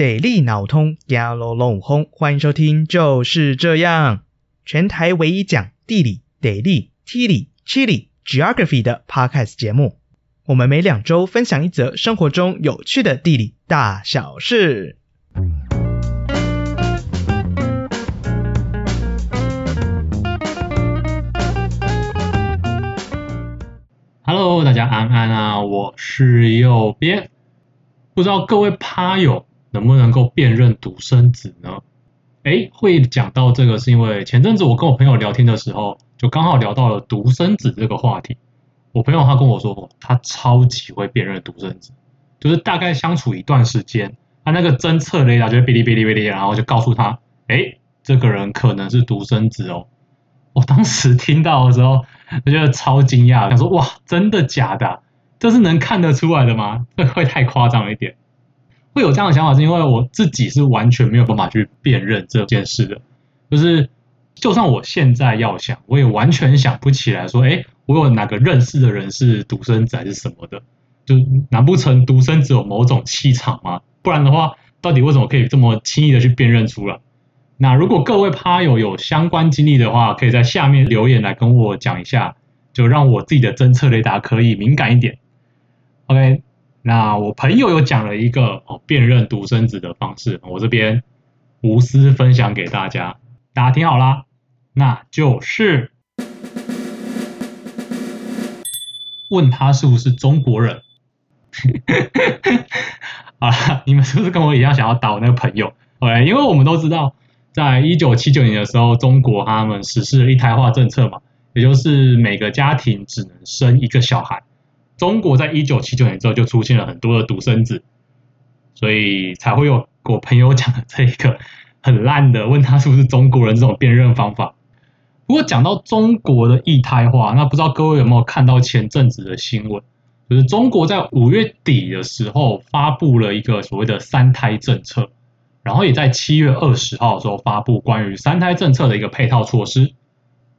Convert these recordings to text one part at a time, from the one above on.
地理脑通，压啰啰轰！欢迎收听，就是这样，全台唯一讲地理、地理、地理、地理、geography 的 podcast 节目。我们每两周分享一则生活中有趣的地理大小事。Hello，大家安安啊，我是右边。不知道各位趴友能不能够辨认独生子呢？诶，会讲到这个是因为前阵子我跟我朋友聊天的时候，就刚好聊到了独生子这个话题。我朋友他跟我说，他超级会辨认独生子，就是大概相处一段时间，他那个侦测雷达就哔哩哔哩哔哩，然后就告诉他，诶，这个人可能是独生子哦。我当时听到的时候，我觉得超惊讶，想说哇，真的假的？这是能看得出来的吗？这会太夸张了一点。会有这样的想法，是因为我自己是完全没有办法去辨认这件事的。就是，就算我现在要想，我也完全想不起来说，哎，我有哪个认识的人是独生子还是什么的？就难不成独生子有某种气场吗？不然的话，到底为什么可以这么轻易的去辨认出来？那如果各位趴友有相关经历的话，可以在下面留言来跟我讲一下，就让我自己的侦测雷达可以敏感一点。OK，那我朋友有讲了一个哦辨认独生子的方式，我这边无私分享给大家，大家听好啦，那就是问他是不是中国人。好了，你们是不是跟我一样想要打我那个朋友？OK，因为我们都知道，在一九七九年的时候，中国他们实施了一胎化政策嘛，也就是每个家庭只能生一个小孩。中国在一九七九年之后就出现了很多的独生子，所以才会有我朋友讲的这一个很烂的，问他是不是中国人这种辨认方法。不过讲到中国的一胎化，那不知道各位有没有看到前阵子的新闻？就是中国在五月底的时候发布了一个所谓的三胎政策，然后也在七月二十号的时候发布关于三胎政策的一个配套措施。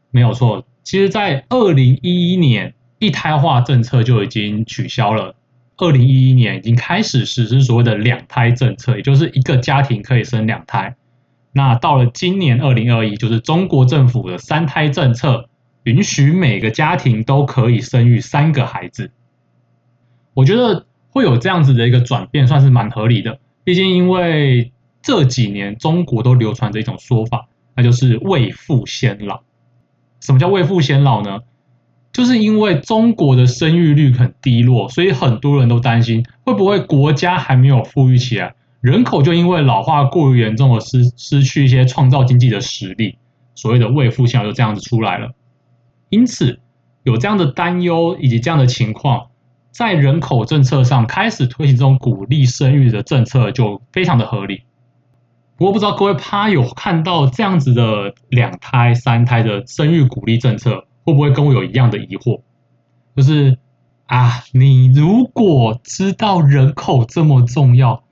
没有错，其实，在二零一一年。一胎化政策就已经取消了，二零一一年已经开始实施所谓的两胎政策，也就是一个家庭可以生两胎。那到了今年二零二一，就是中国政府的三胎政策，允许每个家庭都可以生育三个孩子。我觉得会有这样子的一个转变，算是蛮合理的。毕竟因为这几年中国都流传着一种说法，那就是未富先老。什么叫未富先老呢？就是因为中国的生育率很低落，所以很多人都担心会不会国家还没有富裕起来，人口就因为老化过于严重而失失去一些创造经济的实力，所谓的未富先老就这样子出来了。因此有这样的担忧以及这样的情况，在人口政策上开始推行这种鼓励生育的政策就非常的合理。不过不知道各位趴有看到这样子的两胎、三胎的生育鼓励政策？会不会跟我有一样的疑惑？就是啊，你如果知道人口这么重要，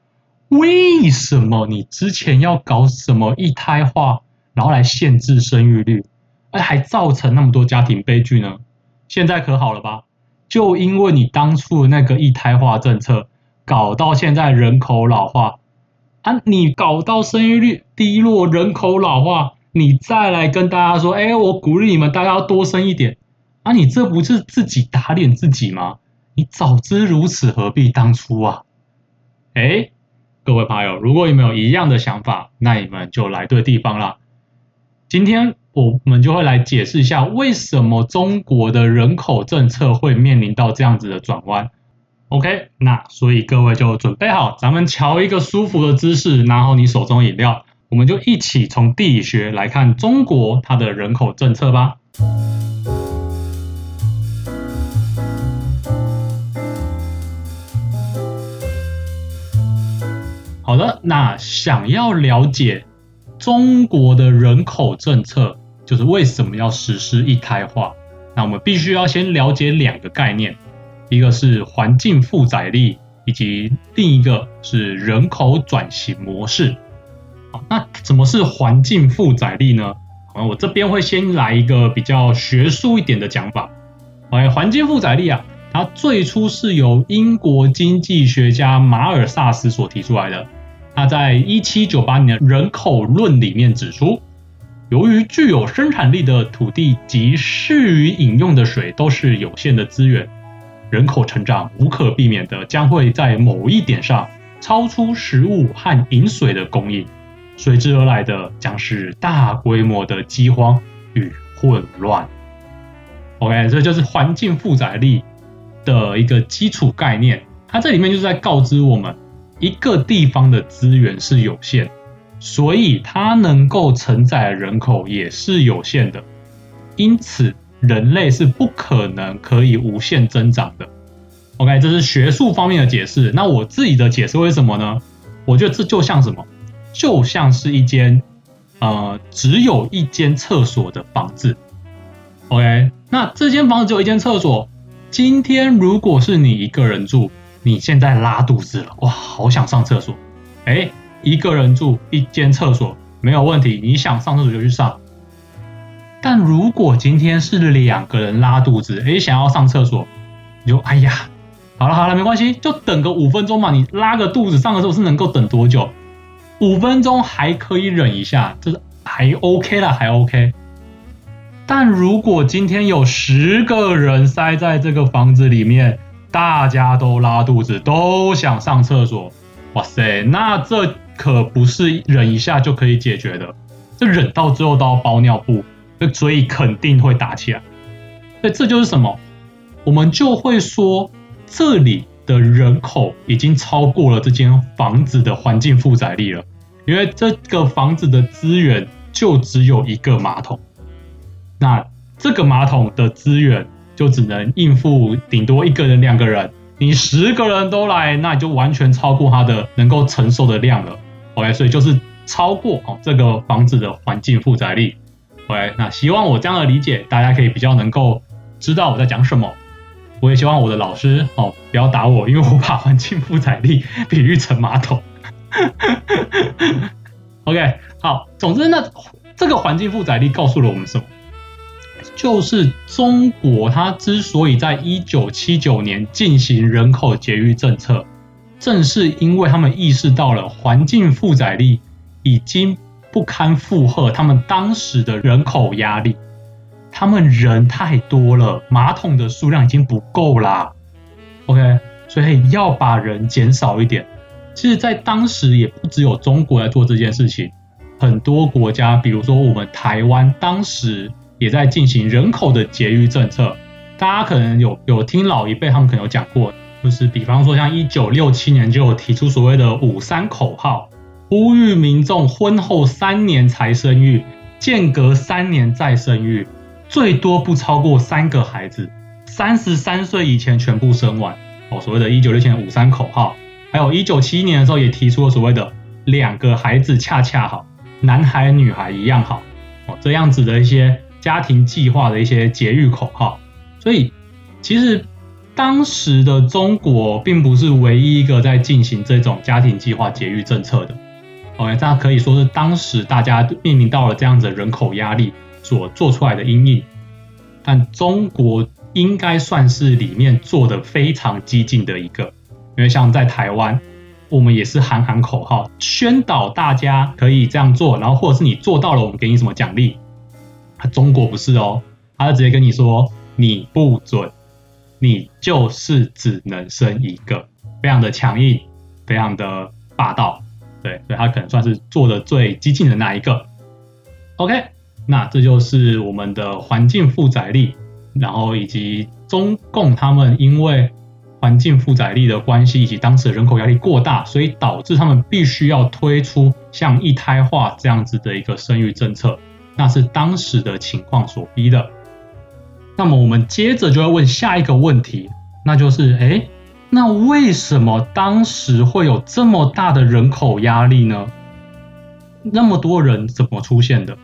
为什么你之前要搞什么一胎化，然后来限制生育率，而还造成那么多家庭悲剧呢？现在可好了吧？就因为你当初的那个一胎化政策，搞到现在人口老化啊，你搞到生育率低落，人口老化。你再来跟大家说，哎，我鼓励你们大家要多生一点，啊，你这不是自己打脸自己吗？你早知如此，何必当初啊？哎，各位朋友，如果你们有一样的想法，那你们就来对地方了。今天我们就会来解释一下，为什么中国的人口政策会面临到这样子的转弯。OK，那所以各位就准备好，咱们瞧一个舒服的姿势，拿好你手中饮料。我们就一起从地理学来看中国它的人口政策吧。好的，那想要了解中国的人口政策，就是为什么要实施一胎化，那我们必须要先了解两个概念，一个是环境负载力，以及另一个是人口转型模式。那什么是环境负载力呢？好，我这边会先来一个比较学术一点的讲法。哎，环境负载力啊，它最初是由英国经济学家马尔萨斯所提出来的。他在一七九八年人口论里面指出，由于具有生产力的土地及适于饮用的水都是有限的资源，人口成长无可避免的将会在某一点上超出食物和饮水的供应，随之而来的将是大规模的饥荒与混乱。OK，这就是环境负载力的一个基础概念，它这里面就是在告知我们。一个地方的资源是有限，所以它能够承载的人口也是有限的，因此人类是不可能可以无限增长的。OK，这是学术方面的解释。那我自己的解释为什么呢？我觉得这就像什么？就像是一间呃只有一间厕所的房子。OK，那这间房子只有一间厕所，今天如果是你一个人住。你现在拉肚子了，哇，好想上厕所。哎，一个人住一间厕所没有问题，你想上厕所就去上。但如果今天是两个人拉肚子，哎，想要上厕所，你就哎呀，好了好了，没关系，就等个五分钟嘛。你拉个肚子上个厕所是能够等多久？五分钟还可以忍一下，就是还 OK 了，还 OK。但如果今天有十个人塞在这个房子里面，大家都拉肚子，都想上厕所，哇塞，那这可不是忍一下就可以解决的，这忍到最后都要包尿布，所以肯定会打起来。所以这就是什么？我们就会说，这里的人口已经超过了这间房子的环境负载力了，因为这个房子的资源就只有一个马桶，那这个马桶的资源。就只能应付顶多一个人、两个人，你十个人都来，那就完全超过它的能够承受的量了。OK，所以就是超过哦这个房子的环境负载力。OK，那希望我这样的理解，大家可以比较能够知道我在讲什么。我也希望我的老师哦不要打我，因为我把环境负载力比喻成马桶。OK，好，总之那这个环境负载力告诉了我们什么？就是中国，它之所以在一九七九年进行人口节育政策，正是因为他们意识到了环境负载力已经不堪负荷他们当时的人口压力，他们人太多了，马桶的数量已经不够啦。OK，所以要把人减少一点。其实，在当时也不只有中国在做这件事情，很多国家，比如说我们台湾，当时。也在进行人口的节育政策，大家可能有有听老一辈他们可能有讲过，就是比方说像一九六七年就有提出所谓的“五三”口号，呼吁民众婚后三年才生育，间隔三年再生育，最多不超过三个孩子，三十三岁以前全部生完。哦，所谓的“一九六七年五三”口号，还有一九七一年的时候也提出了所谓的“两个孩子恰恰好，男孩女孩一样好”，哦，这样子的一些。家庭计划的一些节育口号，所以其实当时的中国并不是唯一一个在进行这种家庭计划节育政策的。OK，这可以说是当时大家面临到了这样子的人口压力所做出来的阴影。但中国应该算是里面做的非常激进的一个，因为像在台湾，我们也是喊喊口号，宣导大家可以这样做，然后或者是你做到了，我们给你什么奖励。中国不是哦，他就直接跟你说，你不准，你就是只能生一个，非常的强硬，非常的霸道，对，所以他可能算是做的最激进的那一个。OK，那这就是我们的环境负载力，然后以及中共他们因为环境负载力的关系，以及当时人口压力过大，所以导致他们必须要推出像一胎化这样子的一个生育政策。那是当时的情况所逼的。那么我们接着就要问下一个问题，那就是，哎，那为什么当时会有这么大的人口压力呢？那么多人怎么出现的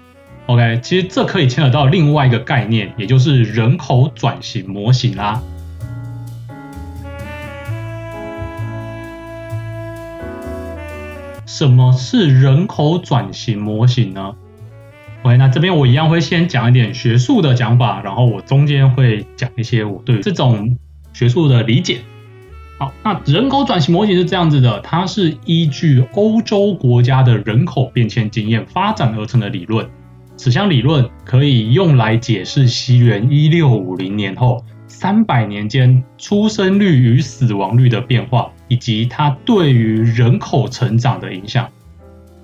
？OK，其实这可以牵扯到另外一个概念，也就是人口转型模型啦。什么是人口转型模型呢？OK，那这边我一样会先讲一点学术的讲法，然后我中间会讲一些我对这种学术的理解。好，那人口转型模型是这样子的，它是依据欧洲国家的人口变迁经验发展而成的理论。此项理论可以用来解释西元一六五零年后三百年间出生率与死亡率的变化，以及它对于人口成长的影响。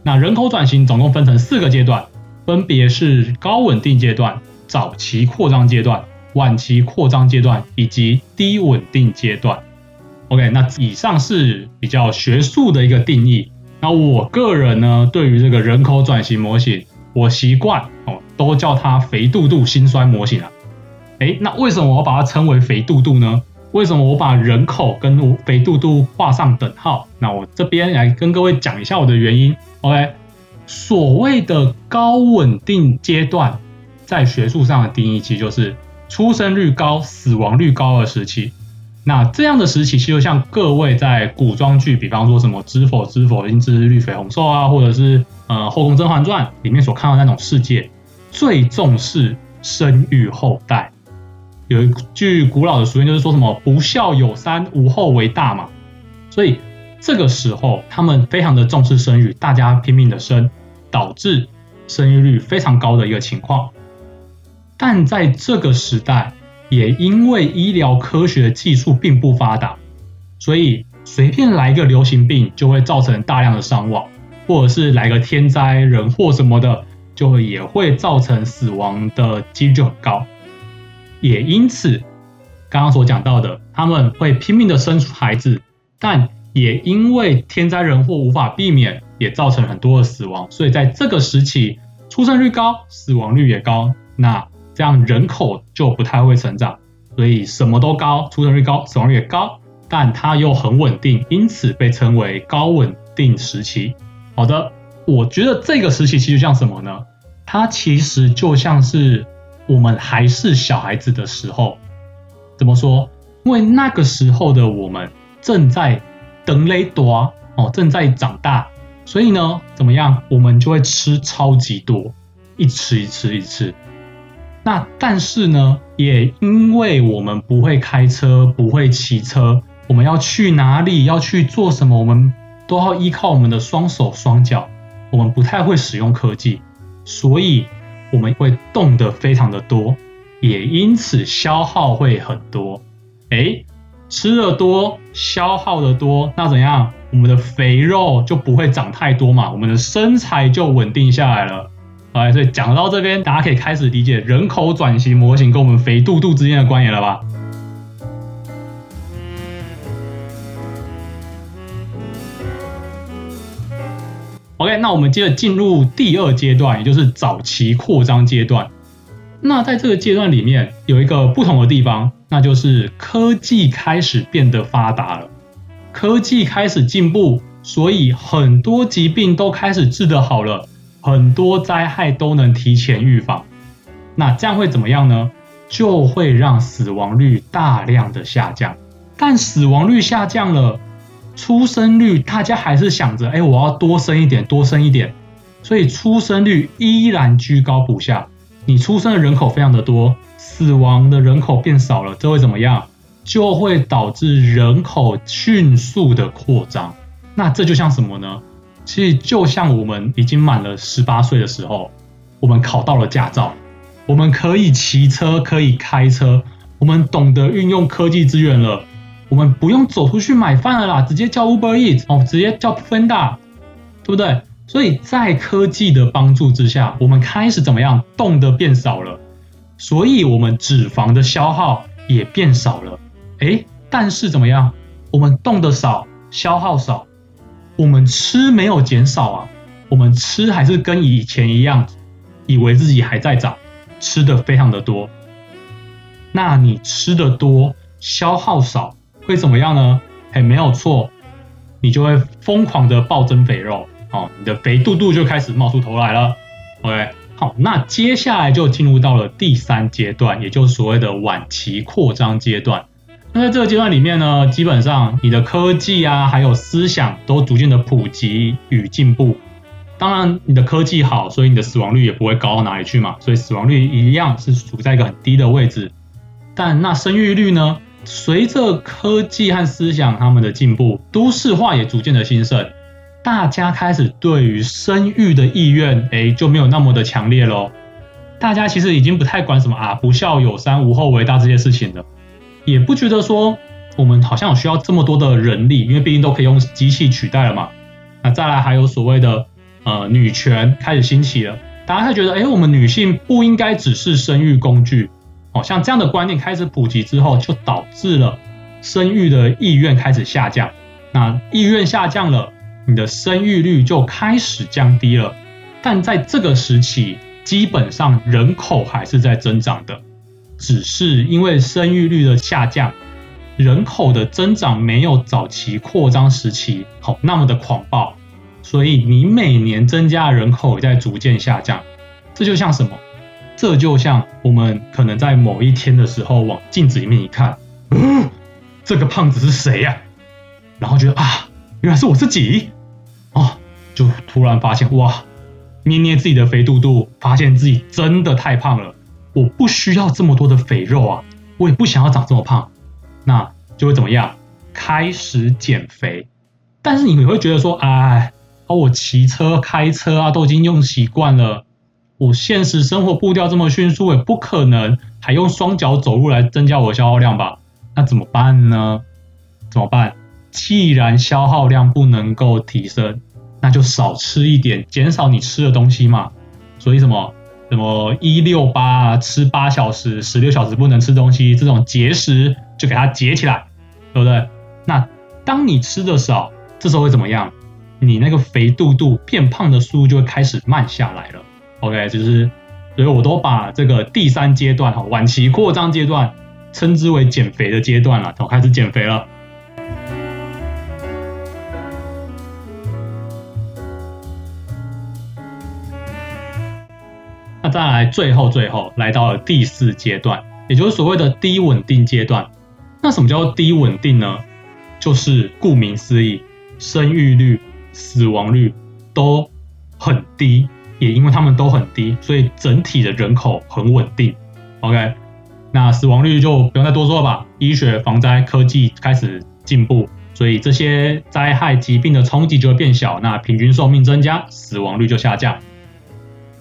那人口转型总共分成四个阶段，分别是高稳定阶段、早期扩张阶段、晚期扩张阶段以及低稳定阶段。OK，那以上是比较学术的一个定义。那我个人呢，对于这个人口转型模型，我习惯哦，都叫它肥肚肚心衰模型啊。诶，那为什么我把它称为肥肚肚呢？为什么我把人口跟肥肚肚画上等号？那我这边来跟各位讲一下我的原因。OK，所谓的高稳定阶段，在学术上的定义其实就是出生率高、死亡率高的时期。那这样的时期，其实就像各位在古装剧，比方说什么《知否知否，应知绿肥红瘦》啊，或者是呃《后宫甄嬛传》里面所看到的那种世界，最重视生育后代。有一句古老的俗语，就是说什么“不孝有三，无后为大”嘛。所以这个时候，他们非常的重视生育，大家拼命的生，导致生育率非常高的一个情况。但在这个时代，也因为医疗科学技术并不发达，所以随便来一个流行病就会造成大量的伤亡，或者是来个天灾人祸什么的，就也会造成死亡的几率就很高。也因此，刚刚所讲到的，他们会拼命的生出孩子，但也因为天灾人祸无法避免，也造成很多的死亡。所以在这个时期，出生率高，死亡率也高。那这样人口就不太会成长，所以什么都高，出生率高，死亡率也高，但它又很稳定，因此被称为高稳定时期。好的，我觉得这个时期其实像什么呢？它其实就像是我们还是小孩子的时候。怎么说？因为那个时候的我们正在等雷多哦，正在长大，所以呢，怎么样？我们就会吃超级多，一吃一吃一吃。那但是呢，也因为我们不会开车，不会骑车，我们要去哪里，要去做什么，我们都要依靠我们的双手双脚，我们不太会使用科技，所以我们会动得非常的多，也因此消耗会很多。诶，吃的多，消耗的多，那怎样？我们的肥肉就不会长太多嘛，我们的身材就稳定下来了。好，所以讲到这边，大家可以开始理解人口转型模型跟我们肥肚肚之间的关联了吧？OK，那我们接着进入第二阶段，也就是早期扩张阶段。那在这个阶段里面，有一个不同的地方，那就是科技开始变得发达了，科技开始进步，所以很多疾病都开始治得好了。很多灾害都能提前预防，那这样会怎么样呢？就会让死亡率大量的下降。但死亡率下降了，出生率大家还是想着，哎，我要多生一点，多生一点，所以出生率依然居高不下。你出生的人口非常的多，死亡的人口变少了，这会怎么样？就会导致人口迅速的扩张。那这就像什么呢？其实就像我们已经满了十八岁的时候，我们考到了驾照，我们可以骑车，可以开车，我们懂得运用科技资源了，我们不用走出去买饭了啦，直接叫 Uber Eat，哦，直接叫 Panda，对不对？所以在科技的帮助之下，我们开始怎么样，动的变少了，所以我们脂肪的消耗也变少了。诶，但是怎么样，我们动的少，消耗少。我们吃没有减少啊，我们吃还是跟以前一样，以为自己还在长，吃的非常的多。那你吃的多，消耗少，会怎么样呢？哎，没有错，你就会疯狂的暴增肥肉，哦，你的肥肚肚就开始冒出头来了。OK，好，那接下来就进入到了第三阶段，也就是所谓的晚期扩张阶段。那在这个阶段里面呢，基本上你的科技啊，还有思想都逐渐的普及与进步。当然，你的科技好，所以你的死亡率也不会高到哪里去嘛，所以死亡率一样是处在一个很低的位置。但那生育率呢，随着科技和思想他们的进步，都市化也逐渐的兴盛，大家开始对于生育的意愿，哎，就没有那么的强烈喽。大家其实已经不太管什么啊，不孝有三，无后为大这些事情了，也不觉得说我们好像有需要这么多的人力，因为毕竟都可以用机器取代了嘛。那再来还有所谓的呃女权开始兴起了，大家会觉得，哎，我们女性不应该只是生育工具。哦，像这样的观念开始普及之后，就导致了生育的意愿开始下降。那意愿下降了，你的生育率就开始降低了。但在这个时期，基本上人口还是在增长的，只是因为生育率的下降，人口的增长没有早期扩张时期好那么的狂暴，所以你每年增加的人口也在逐渐下降。这就像什么？这就像我们可能在某一天的时候往镜子里面一看，嗯，这个胖子是谁呀？然后觉得啊，原来是我自己，哦，就突然发现哇，捏捏自己的肥肚肚，发现自己真的太胖了。我不需要这么多的肥肉啊，我也不想要长这么胖，那就会怎么样？开始减肥。但是你们会觉得说，哎，我骑车、开车啊，都已经用习惯了。我现实生活步调这么迅速，也不可能还用双脚走路来增加我的消耗量吧？那怎么办呢？怎么办？既然消耗量不能够提升，那就少吃一点，减少你吃的东西嘛。所以什么什么一六八吃八小时，十六小时不能吃东西，这种节食就给它节起来，对不对？那当你吃的少，这时候会怎么样？你那个肥肚肚变胖的速度就会开始慢下来了。OK，就是，所以我都把这个第三阶段哈，晚期扩张阶段，称之为减肥的阶段了，我开始减肥了。那再来，最后最后来到了第四阶段，也就是所谓的低稳定阶段。那什么叫做低稳定呢？就是顾名思义，生育率、死亡率都很低。也因为他们都很低，所以整体的人口很稳定。OK，那死亡率就不用再多说了吧。医学、防灾、科技开始进步，所以这些灾害、疾病的冲击就会变小，那平均寿命增加，死亡率就下降。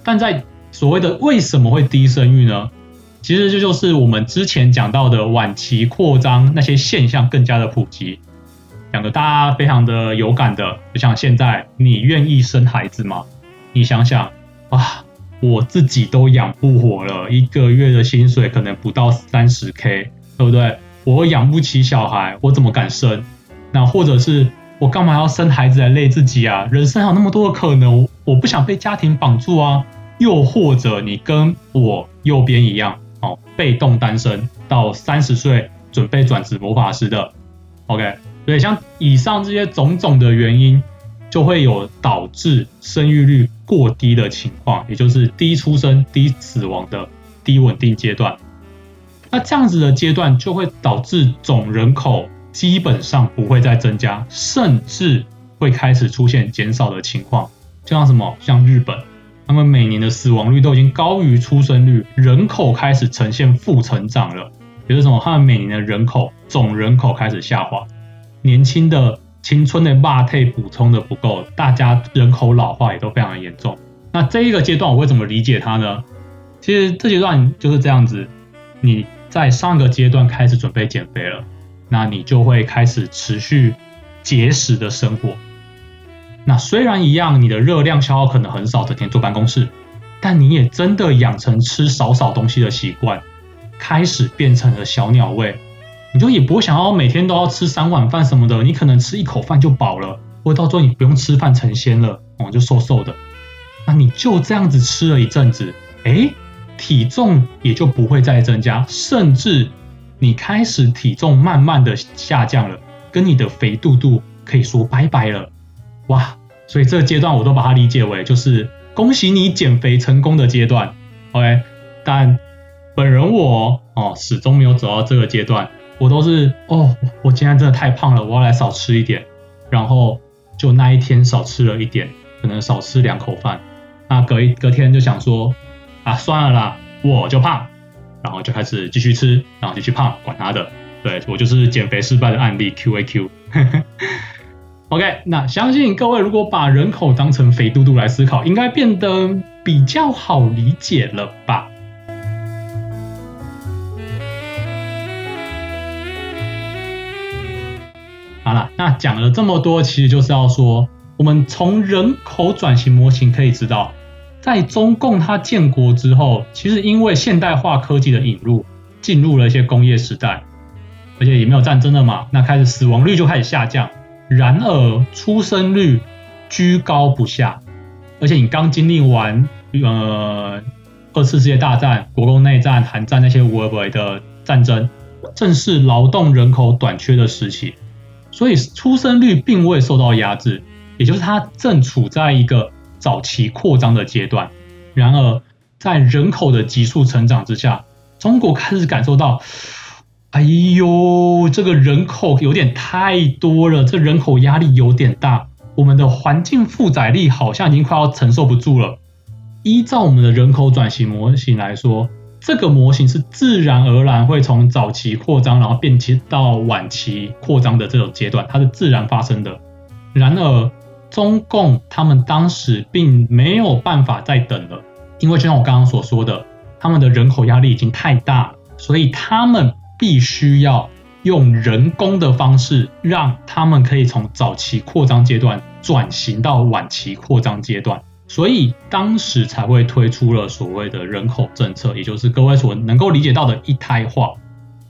但在所谓的为什么会低生育呢？其实这就是我们之前讲到的晚期扩张那些现象更加的普及。讲的大家非常的有感的，就像现在，你愿意生孩子吗？你想想啊，我自己都养不活了，一个月的薪水可能不到三十 K，对不对？我养不起小孩，我怎么敢生？那或者是我干嘛要生孩子来累自己啊？人生还有那么多的可能，我不想被家庭绑住啊。又或者你跟我右边一样，哦，被动单身到三十岁准备转职魔法师的，OK？所以像以上这些种种的原因。就会有导致生育率过低的情况，也就是低出生、低死亡的低稳定阶段。那这样子的阶段就会导致总人口基本上不会再增加，甚至会开始出现减少的情况。就像什么？像日本，他们每年的死亡率都已经高于出生率，人口开始呈现负成长了。也就是什么？他们每年的人口总人口开始下滑，年轻的。青春的肉体补充的不够，大家人口老化也都非常的严重。那这一个阶段我会怎么理解它呢？其实这阶段就是这样子，你在上个阶段开始准备减肥了，那你就会开始持续节食的生活。那虽然一样，你的热量消耗可能很少，整天坐办公室，但你也真的养成吃少少东西的习惯，开始变成了小鸟胃。你就也不会想要每天都要吃三碗饭什么的，你可能吃一口饭就饱了，或到最后你不用吃饭成仙了，哦，就瘦瘦的。那你就这样子吃了一阵子，诶，体重也就不会再增加，甚至你开始体重慢慢的下降了，跟你的肥肚肚可以说拜拜了，哇！所以这个阶段我都把它理解为就是恭喜你减肥成功的阶段，OK？但本人我哦始终没有走到这个阶段。我都是哦，我今天真的太胖了，我要来少吃一点，然后就那一天少吃了一点，可能少吃两口饭，那隔一隔天就想说啊，算了啦，我就胖，然后就开始继续吃，然后继续胖，管他的，对，我就是减肥失败的案例 Q A Q。OK，那相信各位如果把人口当成肥嘟嘟来思考，应该变得比较好理解了吧？好了，那讲了这么多，其实就是要说，我们从人口转型模型可以知道，在中共它建国之后，其实因为现代化科技的引入，进入了一些工业时代，而且也没有战争了嘛，那开始死亡率就开始下降。然而，出生率居高不下，而且你刚经历完呃二次世界大战、国共内战、韩战那些无谓的战争，正是劳动人口短缺的时期，所以出生率并未受到压制，也就是它正处在一个早期扩张的阶段。然而，在人口的急速成长之下，中国开始感受到。哎呦，这个人口有点太多了，这人口压力有点大，我们的环境负载力好像已经快要承受不住了。依照我们的人口转型模型来说，这个模型是自然而然会从早期扩张，然后变迁到晚期扩张的这种阶段，它是自然发生的。然而，中共他们当时并没有办法再等了，因为就像我刚刚所说的，他们的人口压力已经太大，所以他们。必须要用人工的方式，让他们可以从早期扩张阶段转型到晚期扩张阶段，所以当时才会推出了所谓的人口政策，也就是各位所能够理解到的一胎化。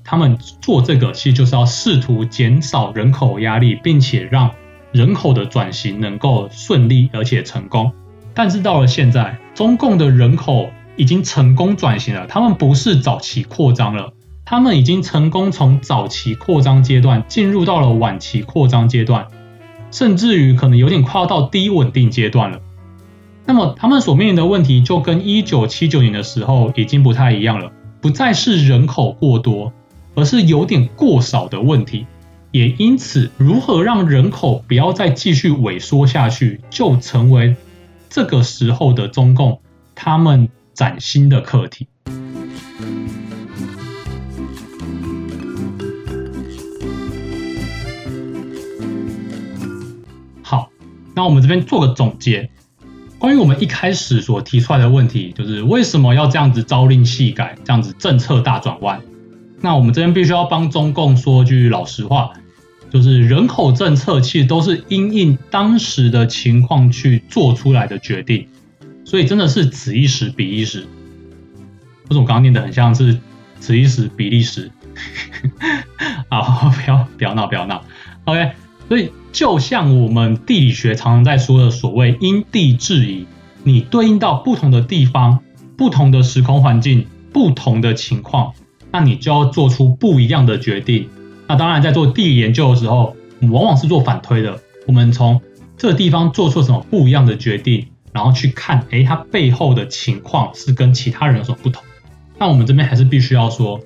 他们做这个其实就是要试图减少人口压力，并且让人口的转型能够顺利而且成功。但是到了现在，中共的人口已经成功转型了，他们不是早期扩张了。他们已经成功从早期扩张阶段进入到了晚期扩张阶段，甚至于可能有点快要到低稳定阶段了。那么他们所面临的问题就跟一九七九年的时候已经不太一样了，不再是人口过多，而是有点过少的问题。也因此，如何让人口不要再继续萎缩下去，就成为这个时候的中共他们崭新的课题。那我们这边做个总结，关于我们一开始所提出来的问题，就是为什么要这样子朝令夕改，这样子政策大转弯？那我们这边必须要帮中共说句老实话，就是人口政策其实都是因应当时的情况去做出来的决定，所以真的是此一时彼一时。不是我刚刚念的很像是此一时彼一时，好，不要不要闹不要闹，OK。所以，就像我们地理学常常在说的所谓因地制宜，你对应到不同的地方、不同的时空环境、不同的情况，那你就要做出不一样的决定。那当然，在做地理研究的时候，我们往往是做反推的。我们从这个地方做出什么不一样的决定，然后去看，诶，它背后的情况是跟其他人有什么不同。那我们这边还是必须要说。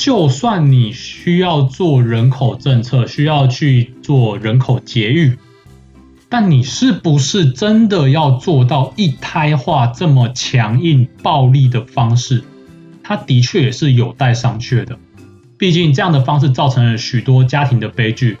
就算你需要做人口政策，需要去做人口节育，但你是不是真的要做到一胎化这么强硬、暴力的方式？它的确也是有待商榷的。毕竟这样的方式造成了许多家庭的悲剧。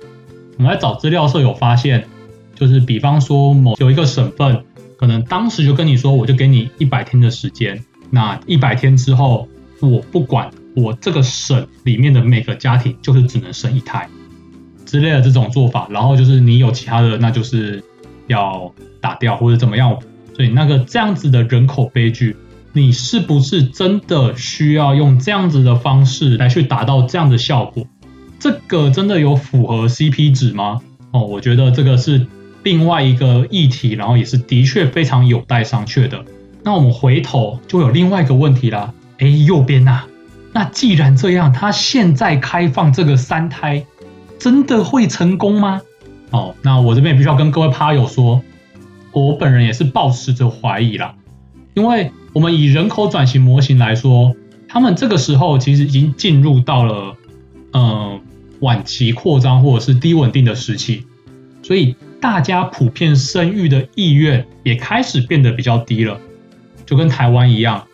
我们在找资料的时候有发现，就是比方说某有一个省份，可能当时就跟你说，我就给你一百天的时间，那一百天之后，我不管。我这个省里面的每个家庭就是只能生一胎之类的这种做法，然后就是你有其他的，那就是要打掉或者怎么样。所以那个这样子的人口悲剧，你是不是真的需要用这样子的方式来去达到这样的效果？这个真的有符合 CP 值吗？哦，我觉得这个是另外一个议题，然后也是的确非常有待商榷的。那我们回头就有另外一个问题啦，哎，右边呐。那既然这样，他现在开放这个三胎，真的会成功吗？哦，那我这边也必须要跟各位趴友说，我本人也是抱持着怀疑啦，因为我们以人口转型模型来说，他们这个时候其实已经进入到了嗯晚期扩张或者是低稳定的时期，所以大家普遍生育的意愿也开始变得比较低了，就跟台湾一样，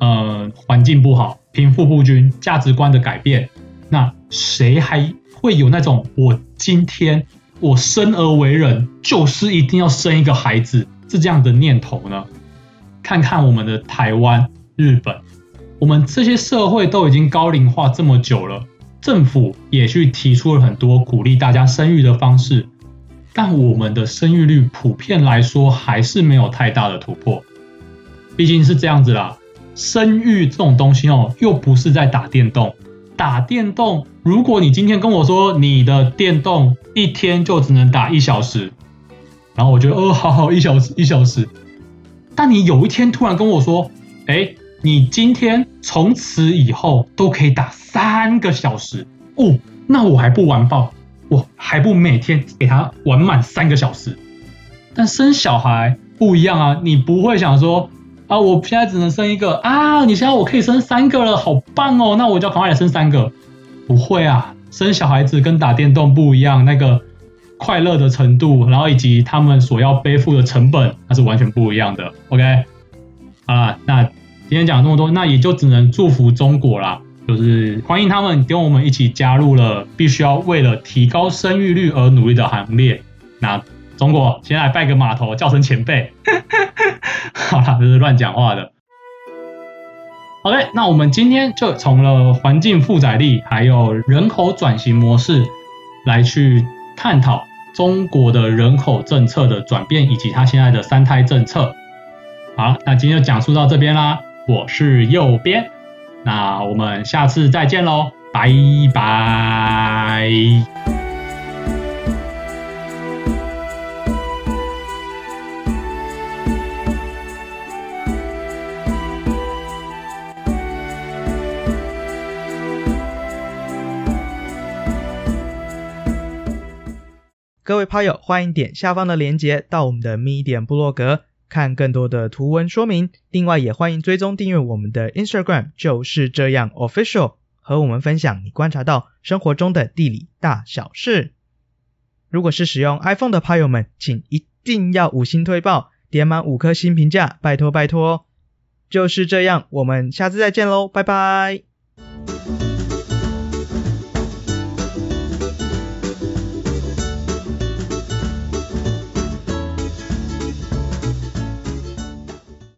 嗯，环境不好。贫富不均、价值观的改变，那谁还会有那种我今天我生而为人就是一定要生一个孩子是这样的念头呢？看看我们的台湾、日本，我们这些社会都已经高龄化这么久了，政府也去提出了很多鼓励大家生育的方式，但我们的生育率普遍来说还是没有太大的突破。毕竟是这样子啦，生育这种东西哦，又不是在打电动。打电动，如果你今天跟我说你的电动一天就只能打一小时，然后我觉得哦，好好，一小时一小时。但你有一天突然跟我说，哎，你今天从此以后都可以打三个小时哦，那我还不完爆，我还不每天给他玩满三个小时。但生小孩不一样啊，你不会想说啊，我现在只能生一个啊，你现在我可以生三个了，好棒哦，那我就要赶快来生三个。不会啊，生小孩子跟打电动不一样，那个。快乐的程度，然后以及他们所要背负的成本，那是完全不一样的。OK，啊，那今天讲了这么多，那也就只能祝福中国啦，就是欢迎他们跟我们一起加入了必须要为了提高生育率而努力的行列。那中国先来拜个码头，叫声前辈。好啦，这是乱讲话的。OK，那我们今天就从了环境负载力，还有人口转型模式来去。探讨中国的人口政策的转变，以及它现在的三胎政策。好，那今天就讲述到这边啦。我是右边，那我们下次再见喽，拜拜。各位炮友，欢迎点下方的链接到我们的 m e d i a 部落格，看更多的图文说明。另外，也欢迎追踪订阅我们的 Instagram，就是这样 Official，和我们分享你观察到生活中的地理大小事。如果是使用 iPhone 的炮友们，请一定要五星推爆，点满五颗星评价，拜托拜托。就是这样，我们下次再见喽，拜拜。